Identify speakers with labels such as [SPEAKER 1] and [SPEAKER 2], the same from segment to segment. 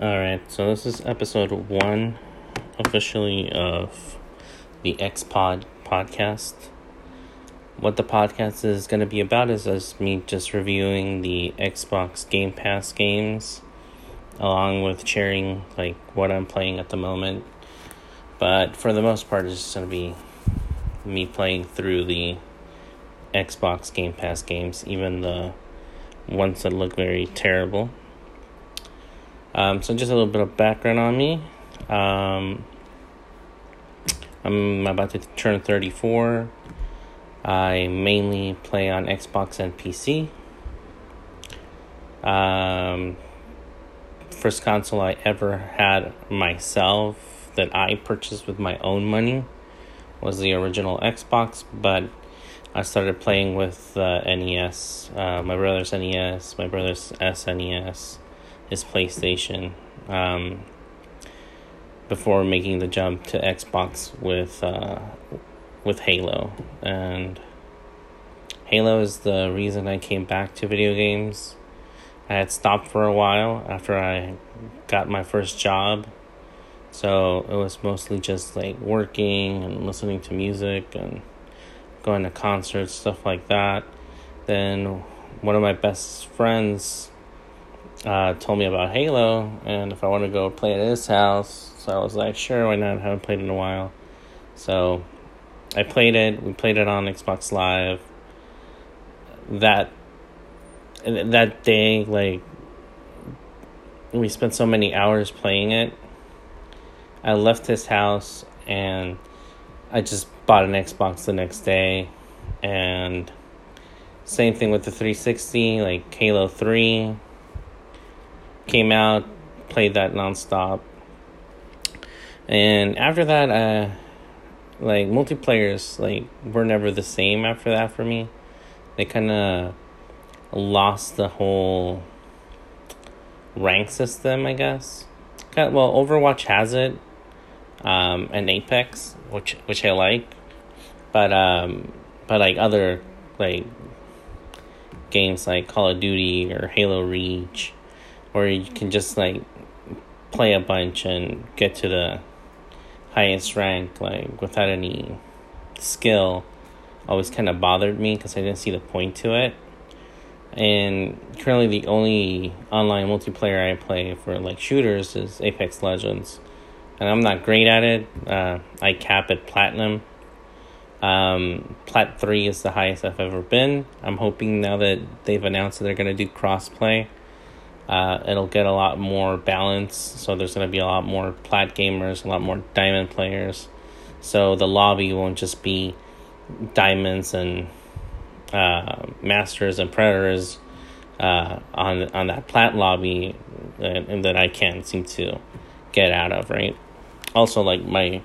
[SPEAKER 1] Alright, so this is episode one officially of the X Pod podcast. What the podcast is going to be about is just me just reviewing the Xbox Game Pass games along with sharing like what I'm playing at the moment. But for the most part, it's just going to be me playing through the Xbox Game Pass games, even the ones that look very terrible. Um, so just a little bit of background on me. Um, I'm about to turn 34. I mainly play on Xbox and PC. Um, first console I ever had myself that I purchased with my own money was the original Xbox, but I started playing with uh, NES, uh, my brother's NES, my brother's SNES his PlayStation um, before making the jump to Xbox with uh, with Halo, and Halo is the reason I came back to video games. I had stopped for a while after I got my first job, so it was mostly just like working and listening to music and going to concerts, stuff like that. Then one of my best friends uh, told me about Halo and if I want to go play at his house. So I was like, sure, why not? I haven't played in a while. So I played it. We played it on Xbox Live. That that day, like we spent so many hours playing it. I left his house and I just bought an Xbox the next day and same thing with the 360 like Halo 3 came out, played that nonstop. And after that, uh, like multiplayers, like were never the same after that for me. They kind of lost the whole rank system, I guess. Well, Overwatch has it, um, and Apex, which which I like, but um, but like other like games like Call of Duty or Halo Reach or you can just like play a bunch and get to the highest rank like without any skill always kind of bothered me because I didn't see the point to it. And currently, the only online multiplayer I play for like shooters is Apex Legends, and I'm not great at it. Uh, I cap at platinum. Um, plat three is the highest I've ever been. I'm hoping now that they've announced that they're gonna do crossplay uh, it'll get a lot more balance, so there's going to be a lot more plat gamers, a lot more diamond players. So the lobby won't just be diamonds and uh, masters and predators uh, on on that plat lobby, and, and that I can't seem to get out of. Right. Also, like my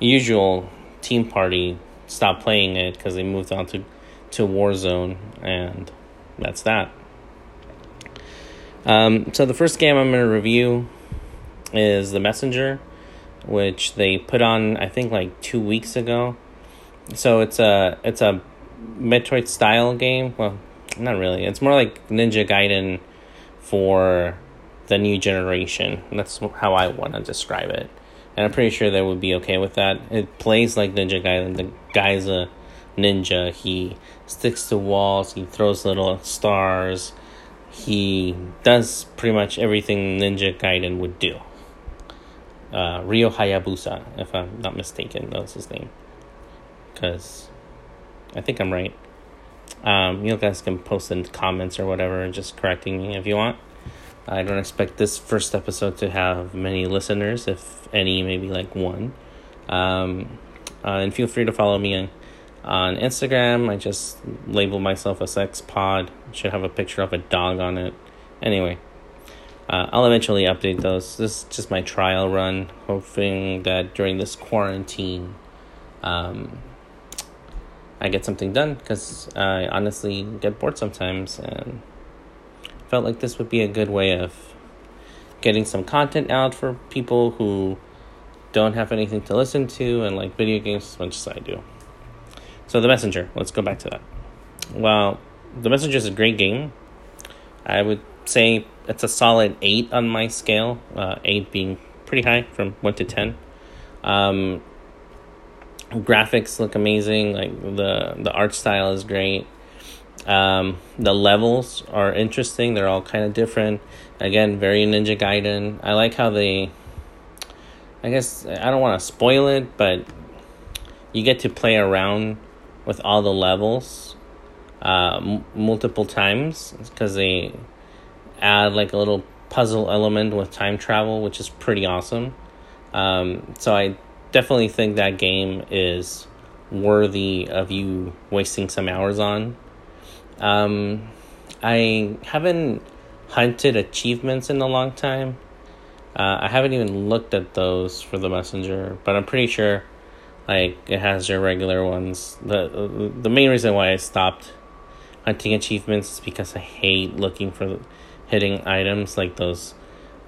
[SPEAKER 1] usual team party stopped playing it because they moved on to to Warzone, and that's that. Um, so the first game I'm going to review is The Messenger, which they put on I think like two weeks ago. So it's a it's a Metroid style game. Well, not really. It's more like Ninja Gaiden for the new generation. That's how I want to describe it. And I'm pretty sure they would be okay with that. It plays like Ninja Gaiden. The guy's a ninja. He sticks to walls. He throws little stars he does pretty much everything Ninja Gaiden would do. Uh, Ryo Hayabusa, if I'm not mistaken, that's his name. Because I think I'm right. Um, you guys can post in comments or whatever, just correcting me if you want. I don't expect this first episode to have many listeners, if any, maybe like one. Um, uh, and feel free to follow me on Instagram, I just label myself as X Pod. Should have a picture of a dog on it. Anyway, uh, I'll eventually update those. This is just my trial run, hoping that during this quarantine, um, I get something done because I honestly get bored sometimes and felt like this would be a good way of getting some content out for people who don't have anything to listen to and like video games as much as I do. So the messenger. Let's go back to that. Well, the messenger is a great game. I would say it's a solid eight on my scale. Uh, eight being pretty high from one to ten. Um, graphics look amazing. Like the the art style is great. Um, the levels are interesting. They're all kind of different. Again, very Ninja Gaiden. I like how they. I guess I don't want to spoil it, but you get to play around with all the levels uh, m- multiple times because they add like a little puzzle element with time travel, which is pretty awesome. Um, so I definitely think that game is worthy of you wasting some hours on. Um, I haven't hunted achievements in a long time. Uh, I haven't even looked at those for the messenger, but I'm pretty sure like it has your regular ones. the The main reason why I stopped hunting achievements is because I hate looking for hitting items like those,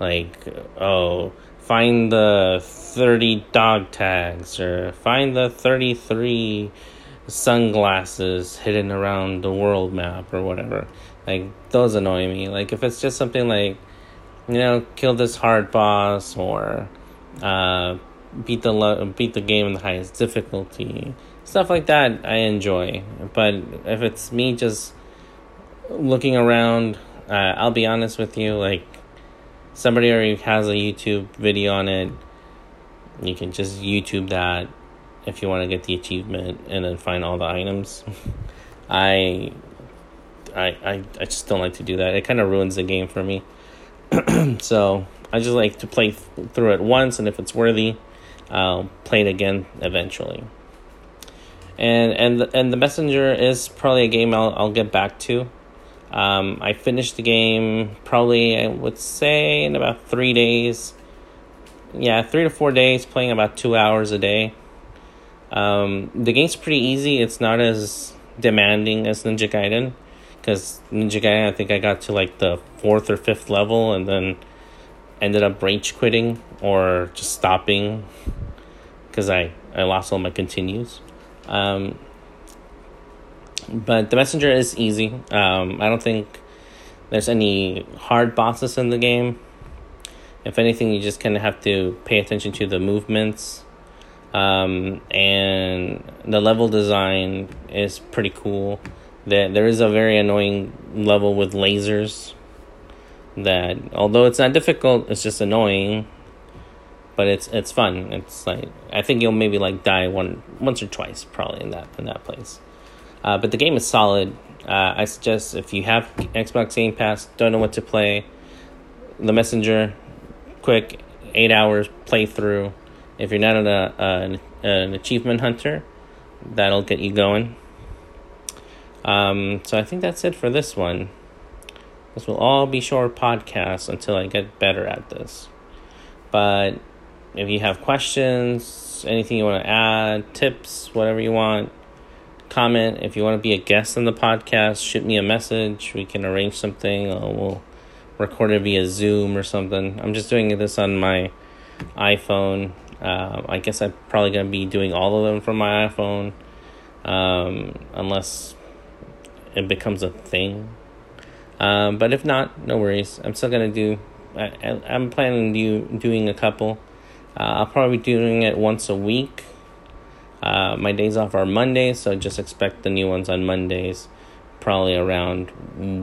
[SPEAKER 1] like oh find the thirty dog tags or find the thirty three sunglasses hidden around the world map or whatever. Like those annoy me. Like if it's just something like, you know, kill this hard boss or uh, beat the lo- beat the game in the highest difficulty, stuff like that. I enjoy. But if it's me just looking around, uh, I'll be honest with you. Like somebody already has a YouTube video on it. You can just YouTube that if you want to get the achievement and then find all the items. I, I, I, I just don't like to do that. It kind of ruins the game for me. so I just like to play th- through it once, and if it's worthy, I'll play it again eventually. And and and the messenger is probably a game I'll I'll get back to. Um, I finished the game probably I would say in about three days. Yeah, three to four days, playing about two hours a day. Um, the game's pretty easy. It's not as demanding as Ninja Gaiden, because Ninja Gaiden I think I got to like the fourth or fifth level and then ended up rage quitting or just stopping because I I lost all my continues. Um, but the messenger is easy. Um, I don't think there's any hard bosses in the game. If anything, you just kind of have to pay attention to the movements um, and the level design is pretty cool. That there is a very annoying level with lasers. That although it's not difficult, it's just annoying. But it's it's fun. It's like I think you'll maybe like die one once or twice probably in that in that place. Uh, but the game is solid. Uh, I suggest if you have Xbox Game Pass, don't know what to play, The Messenger, quick eight hours playthrough if you're not an, uh, an, an achievement hunter, that'll get you going. Um, so I think that's it for this one. This will all be short podcasts until I get better at this. But if you have questions, anything you want to add, tips, whatever you want, comment. If you want to be a guest on the podcast, shoot me a message. We can arrange something. Uh, we'll record it via Zoom or something. I'm just doing this on my iPhone. Uh, I guess I'm probably going to be doing all of them from my iPhone, um, unless it becomes a thing. Um, but if not, no worries. I'm still going to do. I, am planning do, doing a couple. Uh, I'll probably be doing it once a week. Uh, my days off are Mondays, so just expect the new ones on Mondays, probably around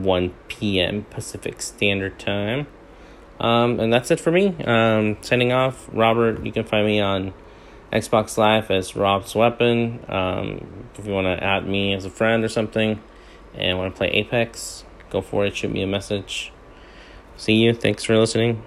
[SPEAKER 1] 1 p.m. Pacific Standard Time. Um, and that's it for me. Um, signing off, Robert. You can find me on Xbox Live as Rob's Weapon. Um, if you want to add me as a friend or something and want to play Apex, go for it. Shoot me a message. See you. Thanks for listening.